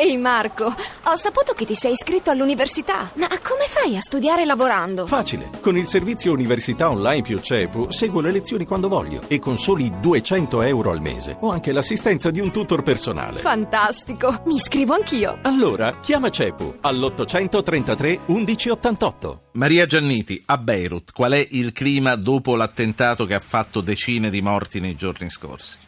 Ehi Marco, ho saputo che ti sei iscritto all'università, ma come fai a studiare lavorando? Facile, con il servizio Università Online più CEPU seguo le lezioni quando voglio e con soli 200 euro al mese ho anche l'assistenza di un tutor personale. Fantastico, mi iscrivo anch'io. Allora, chiama CEPU all'833 1188. Maria Gianniti, a Beirut, qual è il clima dopo l'attentato che ha fatto decine di morti nei giorni scorsi?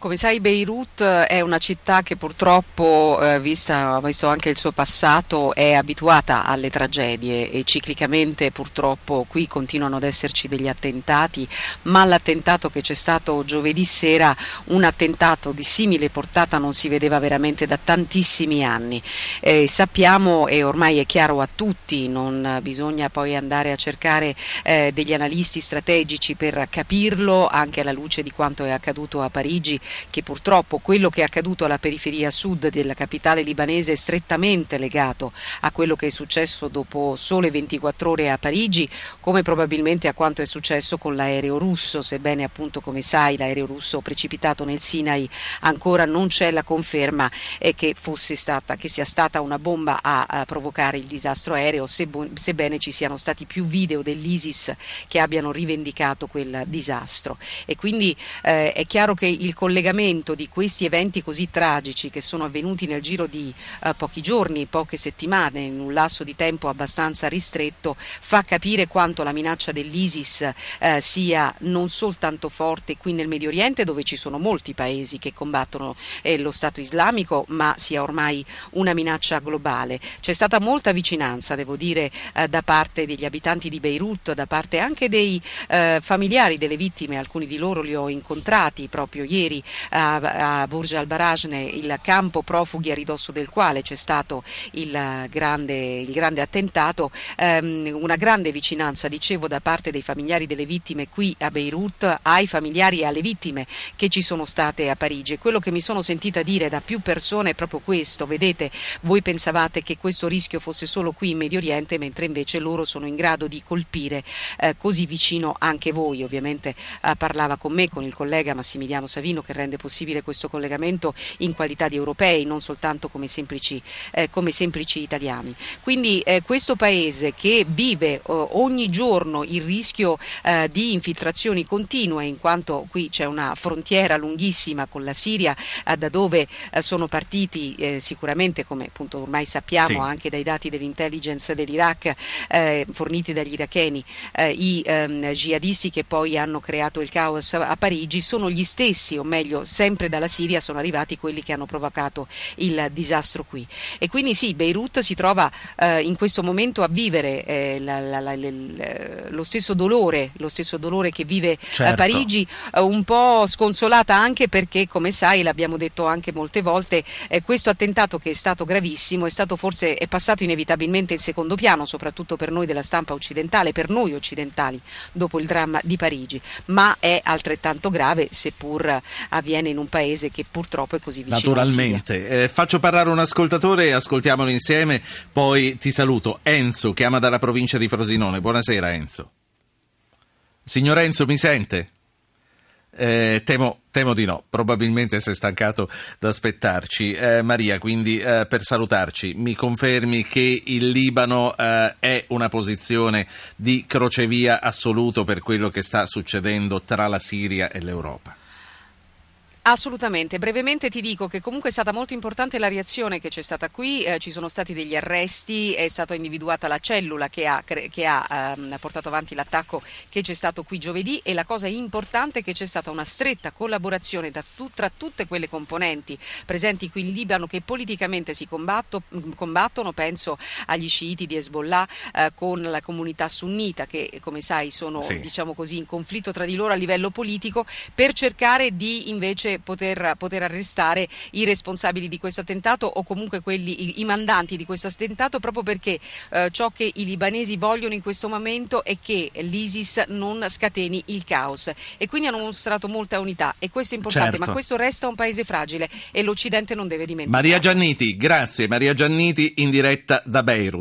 Come sai Beirut è una città che purtroppo, eh, vista, visto anche il suo passato, è abituata alle tragedie e ciclicamente purtroppo qui continuano ad esserci degli attentati, ma l'attentato che c'è stato giovedì sera, un attentato di simile portata non si vedeva veramente da tantissimi anni. Eh, sappiamo e ormai è chiaro a tutti, non bisogna poi andare a cercare eh, degli analisti strategici per capirlo, anche alla luce di quanto è accaduto a Parigi, che purtroppo quello che è accaduto alla periferia sud della capitale libanese è strettamente legato a quello che è successo dopo sole 24 ore a Parigi, come probabilmente a quanto è successo con l'aereo russo, sebbene appunto come sai l'aereo russo precipitato nel Sinai ancora non c'è la conferma che, stata, che sia stata una bomba a, a provocare il disastro aereo, sebbene ci siano stati più video dell'ISIS che abbiano rivendicato quel disastro. E quindi eh, è chiaro che il collegamento collegamento di questi eventi così tragici che sono avvenuti nel giro di uh, pochi giorni, poche settimane, in un lasso di tempo abbastanza ristretto, fa capire quanto la minaccia dell'ISIS uh, sia non soltanto forte qui nel Medio Oriente, dove ci sono molti paesi che combattono eh, lo Stato islamico, ma sia ormai una minaccia globale. C'è stata molta vicinanza, devo dire, uh, da parte degli abitanti di Beirut, da parte anche dei familiari delle vittime, alcuni di loro li ho incontrati proprio ieri a, a Burj al-Barajne, il campo profughi a ridosso del quale c'è stato il grande, il grande attentato, ehm, una grande vicinanza, dicevo, da parte dei familiari delle vittime qui a Beirut ai familiari e alle vittime che ci sono state a Parigi. Quello che mi sono sentita dire da più persone è proprio questo, vedete, voi pensavate che questo rischio fosse solo qui in Medio Oriente, mentre invece loro sono in grado di colpire eh, così vicino anche voi. Ovviamente eh, parlava con me, con il collega Massimiliano Savino che rende possibile questo collegamento in qualità di europei, non soltanto come semplici, eh, come semplici italiani. Quindi eh, questo paese che vive ogni giorno il rischio eh, di infiltrazioni continue, in quanto qui c'è una frontiera lunghissima con la Siria, eh, da dove eh, sono partiti sicuramente, come appunto ormai sappiamo sì. anche dai dati dell'intelligence dell'Iraq forniti dagli iracheni, i ehm, jihadisti che poi hanno creato il caos a Parigi sono gli stessi, o meglio meglio sempre dalla Siria sono arrivati quelli che hanno provocato il disastro qui. E quindi sì, Beirut si trova eh, in questo momento a vivere eh, la, la, la, lo stesso dolore, lo stesso dolore che vive certo. Parigi, eh, un po' sconsolata anche perché, come sai, l'abbiamo detto anche molte volte, eh, questo attentato che è stato gravissimo è stato forse è passato inevitabilmente in secondo piano, soprattutto per noi della stampa occidentale, per noi occidentali, dopo il dramma di Parigi, ma è altrettanto grave, seppur avviene in un paese che purtroppo è così vicino. Naturalmente. Eh, faccio parlare un ascoltatore ascoltiamolo insieme, poi ti saluto. Enzo chiama dalla provincia di Frosinone. Buonasera Enzo. Signor Enzo, mi sente? Eh, temo, temo, di no, probabilmente si è stancato da aspettarci. Eh, Maria, quindi eh, per salutarci, mi confermi che il Libano eh, è una posizione di crocevia assoluto per quello che sta succedendo tra la Siria e l'Europa? Assolutamente, brevemente ti dico che comunque è stata molto importante la reazione che c'è stata qui, eh, ci sono stati degli arresti, è stata individuata la cellula che ha, che ha ehm, portato avanti l'attacco che c'è stato qui giovedì e la cosa importante è che c'è stata una stretta collaborazione tu, tra tutte quelle componenti presenti qui in Libano che politicamente si combatto, combattono, penso agli sciiti di Hezbollah eh, con la comunità sunnita che come sai sono sì. diciamo così, in conflitto tra di loro a livello politico per cercare di invece invece poter, poter arrestare i responsabili di questo attentato o comunque quelli, i, i mandanti di questo attentato proprio perché eh, ciò che i libanesi vogliono in questo momento è che l'ISIS non scateni il caos e quindi hanno mostrato molta unità e questo è importante, certo. ma questo resta un paese fragile e l'Occidente non deve dimenticare. Maria Gianniti, grazie. Maria Gianniti in diretta da Beirut.